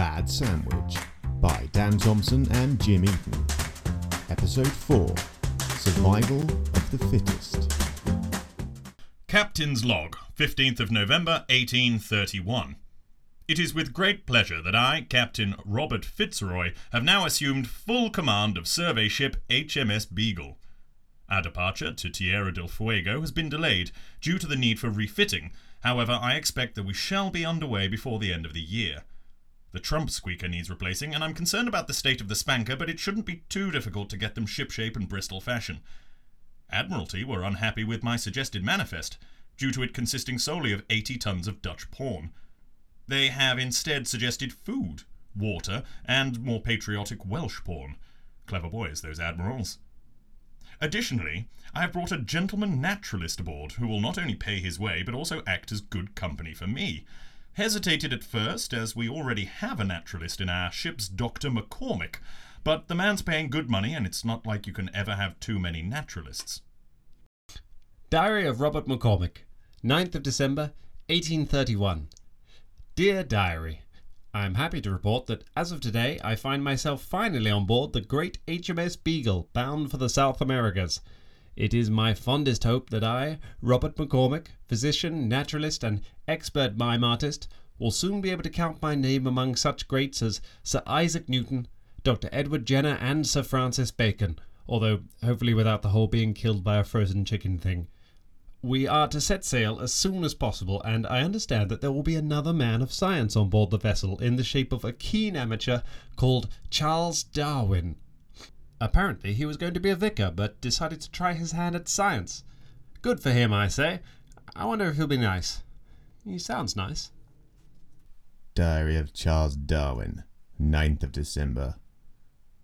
Bad Sandwich by Dan Thompson and Jim Eaton. Episode 4 Survival of the Fittest. Captain's Log, 15th of November 1831. It is with great pleasure that I, Captain Robert Fitzroy, have now assumed full command of survey ship HMS Beagle. Our departure to Tierra del Fuego has been delayed due to the need for refitting. However, I expect that we shall be underway before the end of the year. The trump squeaker needs replacing, and I'm concerned about the state of the spanker, but it shouldn't be too difficult to get them shipshape and Bristol fashion. Admiralty were unhappy with my suggested manifest, due to it consisting solely of 80 tons of Dutch porn. They have instead suggested food, water, and more patriotic Welsh porn. Clever boys, those admirals. Additionally, I have brought a gentleman naturalist aboard who will not only pay his way but also act as good company for me. Hesitated at first, as we already have a naturalist in our ship's Dr. McCormick, but the man's paying good money and it's not like you can ever have too many naturalists. Diary of Robert McCormick, 9th of December, 1831. Dear Diary, I am happy to report that as of today I find myself finally on board the great HMS Beagle bound for the South Americas. It is my fondest hope that I, Robert McCormick, physician, naturalist, and expert mime artist, will soon be able to count my name among such greats as Sir Isaac Newton, Dr. Edward Jenner, and Sir Francis Bacon, although hopefully without the whole being killed by a frozen chicken thing. We are to set sail as soon as possible, and I understand that there will be another man of science on board the vessel in the shape of a keen amateur called Charles Darwin. Apparently, he was going to be a vicar, but decided to try his hand at science. Good for him, I say. I wonder if he'll be nice. He sounds nice. Diary of Charles Darwin, 9th of December.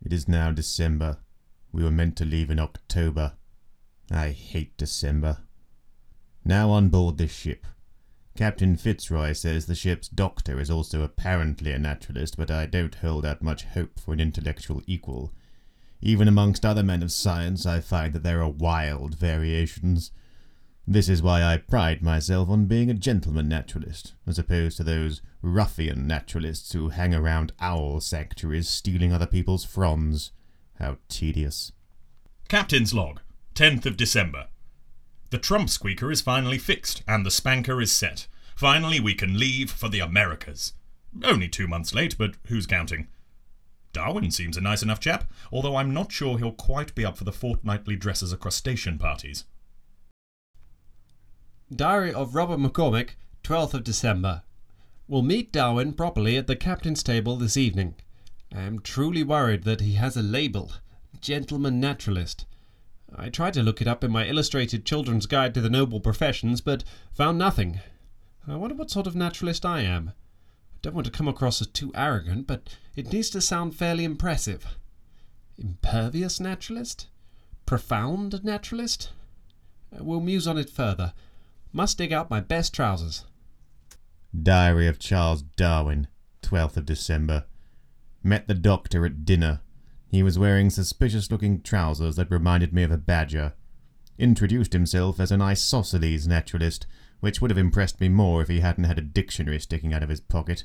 It is now December. We were meant to leave in October. I hate December. Now on board this ship. Captain Fitzroy says the ship's doctor is also apparently a naturalist, but I don't hold out much hope for an intellectual equal. Even amongst other men of science, I find that there are wild variations. This is why I pride myself on being a gentleman naturalist, as opposed to those ruffian naturalists who hang around owl sanctuaries stealing other people's fronds. How tedious. Captain's Log, 10th of December. The trump squeaker is finally fixed, and the spanker is set. Finally, we can leave for the Americas. Only two months late, but who's counting? Darwin seems a nice enough chap, although I'm not sure he'll quite be up for the fortnightly dresses a crustacean parties. Diary of Robert McCormick, 12th of December. Will meet Darwin properly at the captain's table this evening. I am truly worried that he has a label, Gentleman Naturalist. I tried to look it up in my illustrated children's guide to the noble professions, but found nothing. I wonder what sort of naturalist I am. Don't want to come across as too arrogant, but it needs to sound fairly impressive. Impervious naturalist? Profound naturalist? Uh, we'll muse on it further. Must dig out my best trousers. Diary of Charles Darwin, 12th of December. Met the doctor at dinner. He was wearing suspicious looking trousers that reminded me of a badger. Introduced himself as an isosceles naturalist, which would have impressed me more if he hadn't had a dictionary sticking out of his pocket.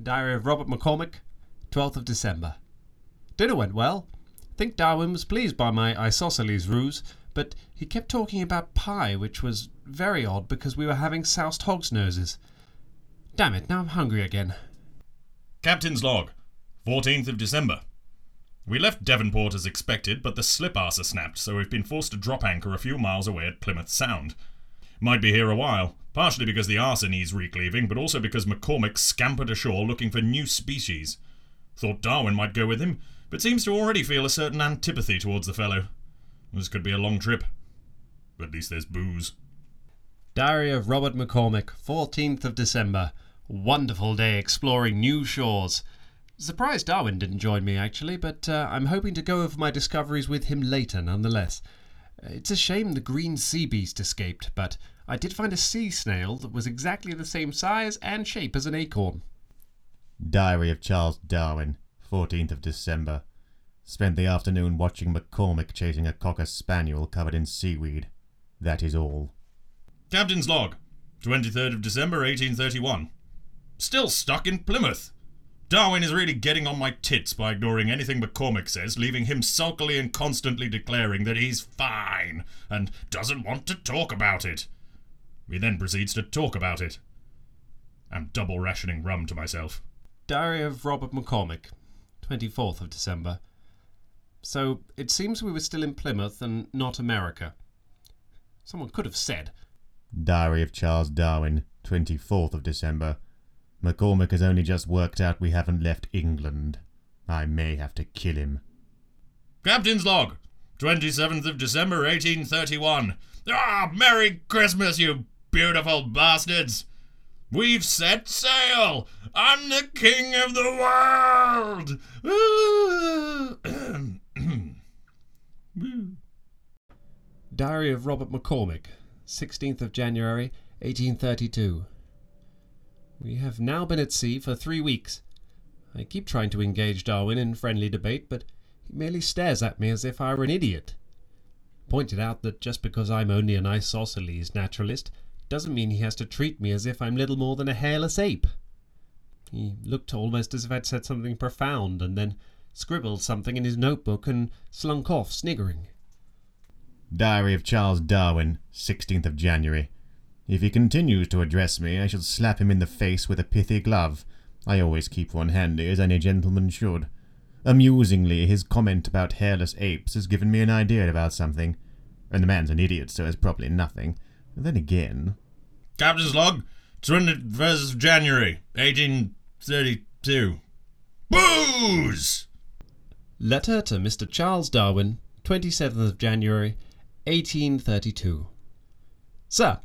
Diary of Robert McCormick, 12th of December. Dinner went well. Think Darwin was pleased by my isosceles ruse, but he kept talking about pie, which was very odd because we were having soused hog's noses. Damn it, now I'm hungry again. Captain's Log, 14th of December. We left Devonport as expected, but the slip arser snapped, so we've been forced to drop anchor a few miles away at Plymouth Sound. Might be here a while, partially because the arser needs recleaving, but also because McCormick scampered ashore looking for new species. Thought Darwin might go with him, but seems to already feel a certain antipathy towards the fellow. This could be a long trip. But at least there's booze. Diary of Robert McCormick, 14th of December. Wonderful day exploring new shores. Surprised Darwin didn't join me, actually, but uh, I'm hoping to go over my discoveries with him later nonetheless. It's a shame the green sea beast escaped, but I did find a sea snail that was exactly the same size and shape as an acorn. Diary of Charles Darwin, 14th of December. Spent the afternoon watching McCormick chasing a cocker spaniel covered in seaweed. That is all. Captain's Log, 23rd of December 1831. Still stuck in Plymouth. Darwin is really getting on my tits by ignoring anything McCormick says, leaving him sulkily and constantly declaring that he's fine and doesn't want to talk about it. He then proceeds to talk about it. I'm double rationing rum to myself. Diary of Robert McCormick, 24th of December. So it seems we were still in Plymouth and not America. Someone could have said. Diary of Charles Darwin, 24th of December. McCormick has only just worked out we haven't left England. I may have to kill him. Captain's log, 27th of December, 1831. Ah, Merry Christmas, you beautiful bastards! We've set sail! I'm the king of the world! Diary of Robert McCormick, 16th of January, 1832. We have now been at sea for three weeks. I keep trying to engage Darwin in friendly debate, but he merely stares at me as if I were an idiot. Pointed out that just because I'm only an isosceles naturalist doesn't mean he has to treat me as if I'm little more than a hairless ape. He looked almost as if I'd said something profound, and then scribbled something in his notebook and slunk off, sniggering. Diary of Charles Darwin, 16th of January. If he continues to address me, I shall slap him in the face with a pithy glove. I always keep one handy, as any gentleman should. Amusingly, his comment about hairless apes has given me an idea about something. And the man's an idiot, so it's probably nothing. Then again. Captain's log, 21st of January, 1832. Booze! Letter to Mr. Charles Darwin, 27th of January, 1832. Sir,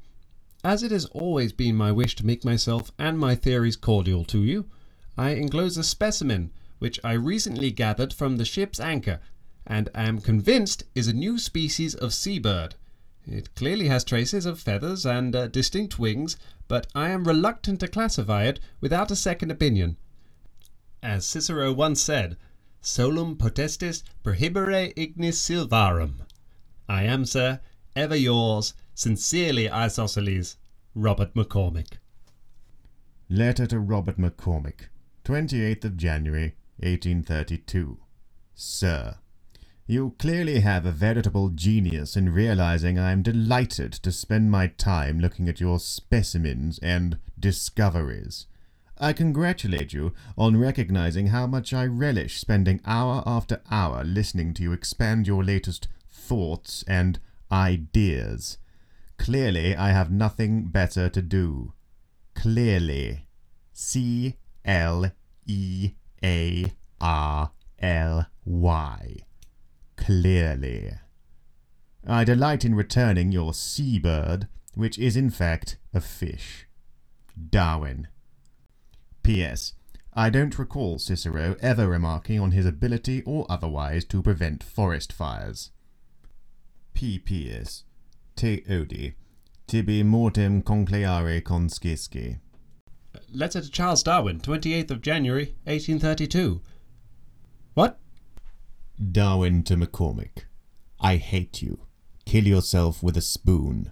as it has always been my wish to make myself and my theories cordial to you, I enclose a specimen which I recently gathered from the ship's anchor, and am convinced is a new species of seabird. It clearly has traces of feathers and uh, distinct wings, but I am reluctant to classify it without a second opinion. As Cicero once said, solum potestis prohibere ignis silvarum. I am, sir, ever yours, sincerely isosceles, Robert McCormick. Letter to Robert McCormick, 28th of January, 1832. Sir, you clearly have a veritable genius in realizing I am delighted to spend my time looking at your specimens and discoveries. I congratulate you on recognizing how much I relish spending hour after hour listening to you expand your latest thoughts and ideas. Clearly, I have nothing better to do. Clearly. C L E A R L Y. Clearly. I delight in returning your seabird, which is in fact a fish. Darwin. P.S. I don't recall Cicero ever remarking on his ability or otherwise to prevent forest fires. P.P.S. Te odi. Tibi mortem concleare conscisci. Letter to Charles Darwin, 28th of January, 1832. What? Darwin to McCormick. I hate you. Kill yourself with a spoon.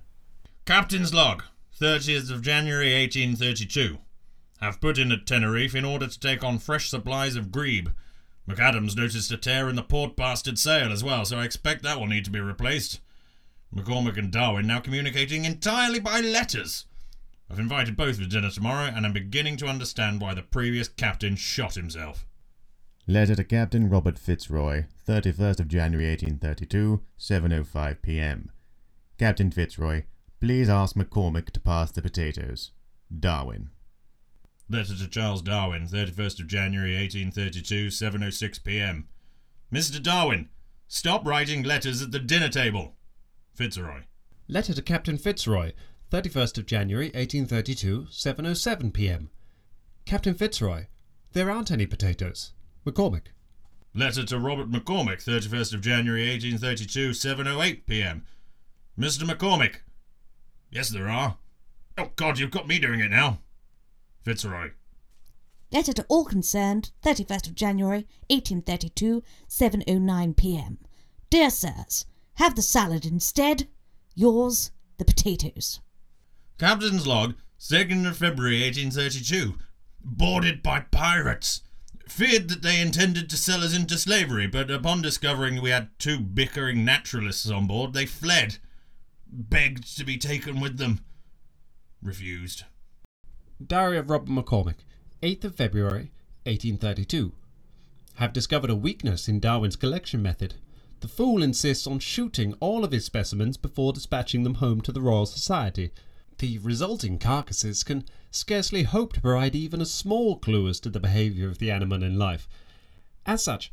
Captain's log, 30th of January 1832. Have put in at Tenerife in order to take on fresh supplies of grebe. McAdams noticed a tear in the port bastard sail as well, so I expect that will need to be replaced. McCormick and Darwin now communicating entirely by letters. I've invited both for dinner tomorrow, and I'm beginning to understand why the previous captain shot himself. Letter to Captain Robert Fitzroy, 31st of January 1832, 7.05 p.m. Captain Fitzroy, please ask McCormick to pass the potatoes. Darwin. Letter to Charles Darwin, 31st of January 1832, 7.06 p.m. Mr. Darwin, stop writing letters at the dinner table. Fitzroy. Letter to Captain Fitzroy, 31st of January, 1832, 7.07 p.m. Captain Fitzroy, there aren't any potatoes. McCormick. Letter to Robert McCormick, 31st of January 1832, 7.08 p.m. Mr. McCormick. Yes, there are. Oh, God, you've got me doing it now. Fitzroy. Letter to all concerned, 31st of January, 1832, 7.09 p.m. Dear Sirs, have the salad instead. Yours, the potatoes. Captain's log, 2nd of February 1832. Boarded by pirates. Feared that they intended to sell us into slavery, but upon discovering we had two bickering naturalists on board, they fled. Begged to be taken with them. Refused. Diary of Robert McCormick, 8th of February, 1832. Have discovered a weakness in Darwin's collection method. The fool insists on shooting all of his specimens before dispatching them home to the Royal Society. The resulting carcasses can scarcely hope to provide even a small clue as to the behaviour of the animal in life. As such,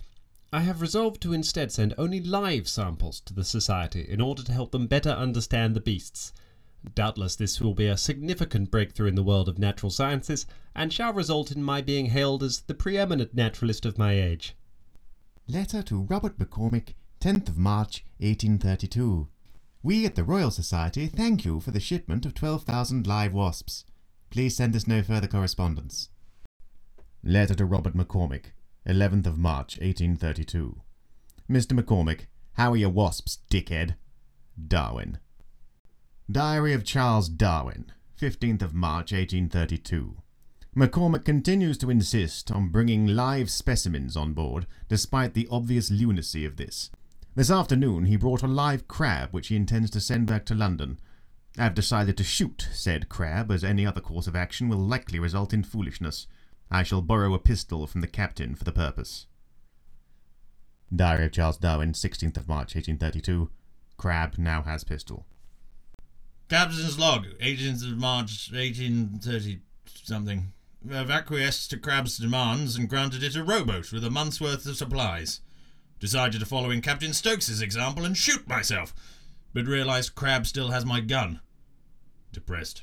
I have resolved to instead send only live samples to the Society in order to help them better understand the beasts. Doubtless, this will be a significant breakthrough in the world of natural sciences and shall result in my being hailed as the preeminent naturalist of my age. Letter to Robert McCormick, 10th of March, 1832. We at the Royal Society thank you for the shipment of 12,000 live wasps. Please send us no further correspondence. Letter to Robert McCormick, 11th of March, 1832. Mr. McCormick, how are your wasps, dickhead? Darwin. Diary of Charles Darwin, 15th of March, 1832. McCormick continues to insist on bringing live specimens on board, despite the obvious lunacy of this. This afternoon he brought a live crab which he intends to send back to London. I have decided to shoot said crab, as any other course of action will likely result in foolishness. I shall borrow a pistol from the captain for the purpose. Diary of Charles Darwin, 16th of March, 1832. Crab now has pistol. Captain's log, 18th of March, 1830 something. Have acquiesced to Crab's demands and granted it a rowboat with a month's worth of supplies. Decided to follow in Captain Stokes's example and shoot myself, but realised Crab still has my gun. Depressed.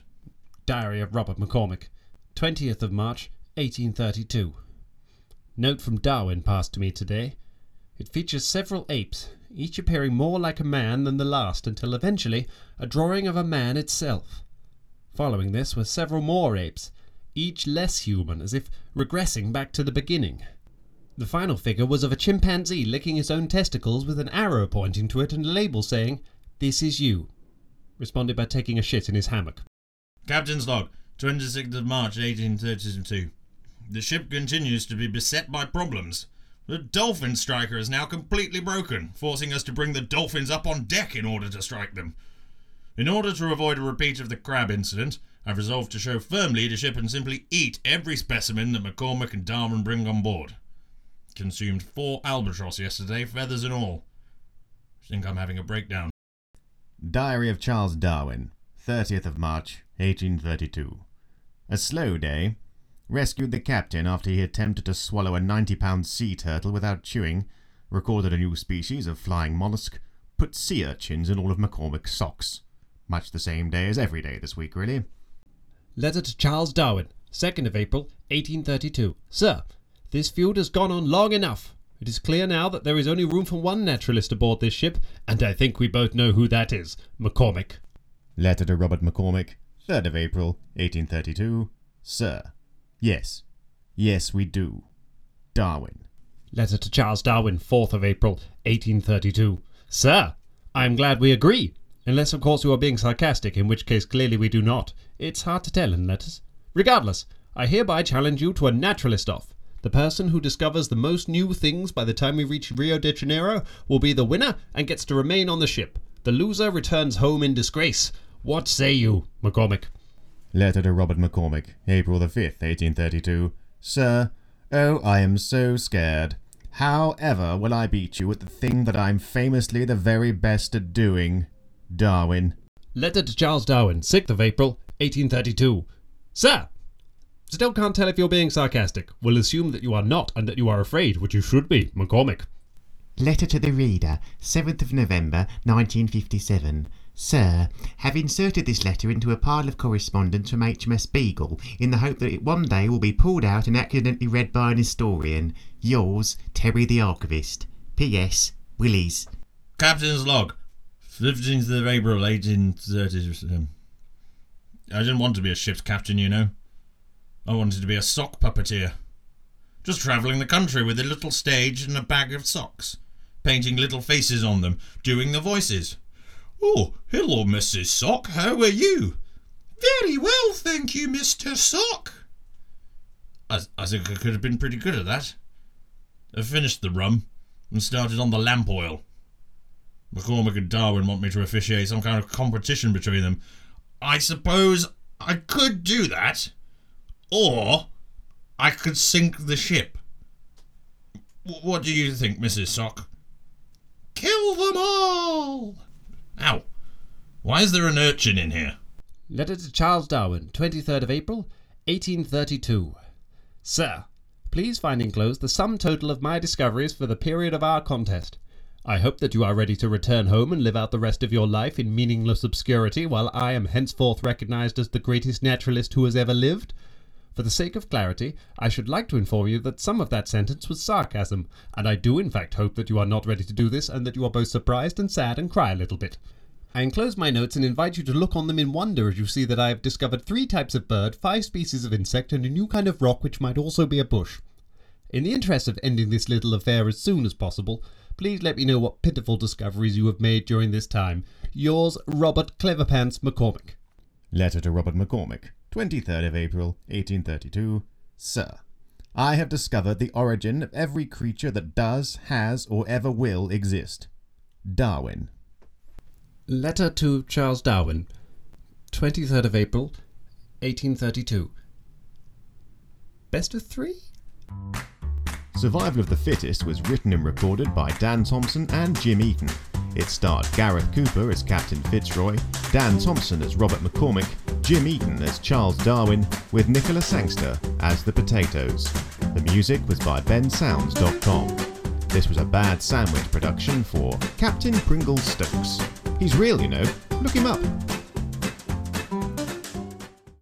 Diary of Robert McCormick, 20th of March, 1832. Note from Darwin passed to me today. It features several apes, each appearing more like a man than the last, until eventually a drawing of a man itself. Following this were several more apes, each less human, as if regressing back to the beginning. The final figure was of a chimpanzee licking his own testicles with an arrow pointing to it and a label saying, This is you. Responded by taking a shit in his hammock. Captain's log, 26th of March, 1832. The ship continues to be beset by problems. The dolphin striker is now completely broken, forcing us to bring the dolphins up on deck in order to strike them. In order to avoid a repeat of the crab incident, I've resolved to show firm leadership and simply eat every specimen that McCormick and Darwin bring on board. Consumed four albatross yesterday, feathers and all. Think I'm having a breakdown. Diary of Charles Darwin, 30th of March, 1832. A slow day. Rescued the captain after he attempted to swallow a 90 pound sea turtle without chewing. Recorded a new species of flying mollusk. Put sea urchins in all of McCormick's socks. Much the same day as every day this week, really. Letter to Charles Darwin, 2nd of April, 1832. Sir, this feud has gone on long enough. It is clear now that there is only room for one naturalist aboard this ship, and I think we both know who that is McCormick. Letter to Robert McCormick, 3rd of April, 1832. Sir. Yes. Yes, we do. Darwin. Letter to Charles Darwin, 4th of April, 1832. Sir, I am glad we agree. Unless, of course, you are being sarcastic, in which case clearly we do not. It's hard to tell in letters. Regardless, I hereby challenge you to a naturalist off. The person who discovers the most new things by the time we reach Rio de Janeiro will be the winner and gets to remain on the ship. The loser returns home in disgrace. What say you, McCormick? Letter to Robert McCormick, April the 5th, 1832. Sir, oh, I am so scared. How ever will I beat you at the thing that I'm famously the very best at doing? Darwin. Letter to Charles Darwin, 6th of April, 1832. Sir! Still can't tell if you're being sarcastic. We'll assume that you are not and that you are afraid, which you should be, McCormick. Letter to the Reader, 7th of November, 1957. Sir, have inserted this letter into a pile of correspondence from HMS Beagle in the hope that it one day will be pulled out and accidentally read by an historian. Yours, Terry the Archivist. P.S. Willies. Captain's log, 15th of April, 1830. um, I didn't want to be a ship's captain, you know. I wanted to be a sock puppeteer. Just travelling the country with a little stage and a bag of socks, painting little faces on them, doing the voices. Oh, hello, Mrs. Sock, how are you? Very well, thank you, Mr. Sock. I, I think I could have been pretty good at that. I finished the rum and started on the lamp oil. McCormick and Darwin want me to officiate some kind of competition between them. I suppose I could do that, or I could sink the ship. What do you think, Mrs. Sock? Kill them all! Ow. Why is there an urchin in here? Letter to Charles Darwin, 23rd of April, 1832. Sir, please find enclosed the sum total of my discoveries for the period of our contest. I hope that you are ready to return home and live out the rest of your life in meaningless obscurity, while I am henceforth recognized as the greatest naturalist who has ever lived. For the sake of clarity, I should like to inform you that some of that sentence was sarcasm, and I do in fact hope that you are not ready to do this, and that you are both surprised and sad and cry a little bit. I enclose my notes and invite you to look on them in wonder as you see that I have discovered three types of bird, five species of insect, and a new kind of rock which might also be a bush. In the interest of ending this little affair as soon as possible, please let me know what pitiful discoveries you have made during this time. Yours, Robert Cleverpants McCormick. Letter to Robert McCormick, 23rd of April, 1832. Sir, I have discovered the origin of every creature that does, has, or ever will exist. Darwin. Letter to Charles Darwin, 23rd of April, 1832. Best of three? Survival of the Fittest was written and recorded by Dan Thompson and Jim Eaton. It starred Gareth Cooper as Captain Fitzroy, Dan Thompson as Robert McCormick, Jim Eaton as Charles Darwin, with Nicola Sangster as the Potatoes. The music was by bensounds.com. This was a bad sandwich production for Captain Pringle Stokes. He's real, you know. Look him up.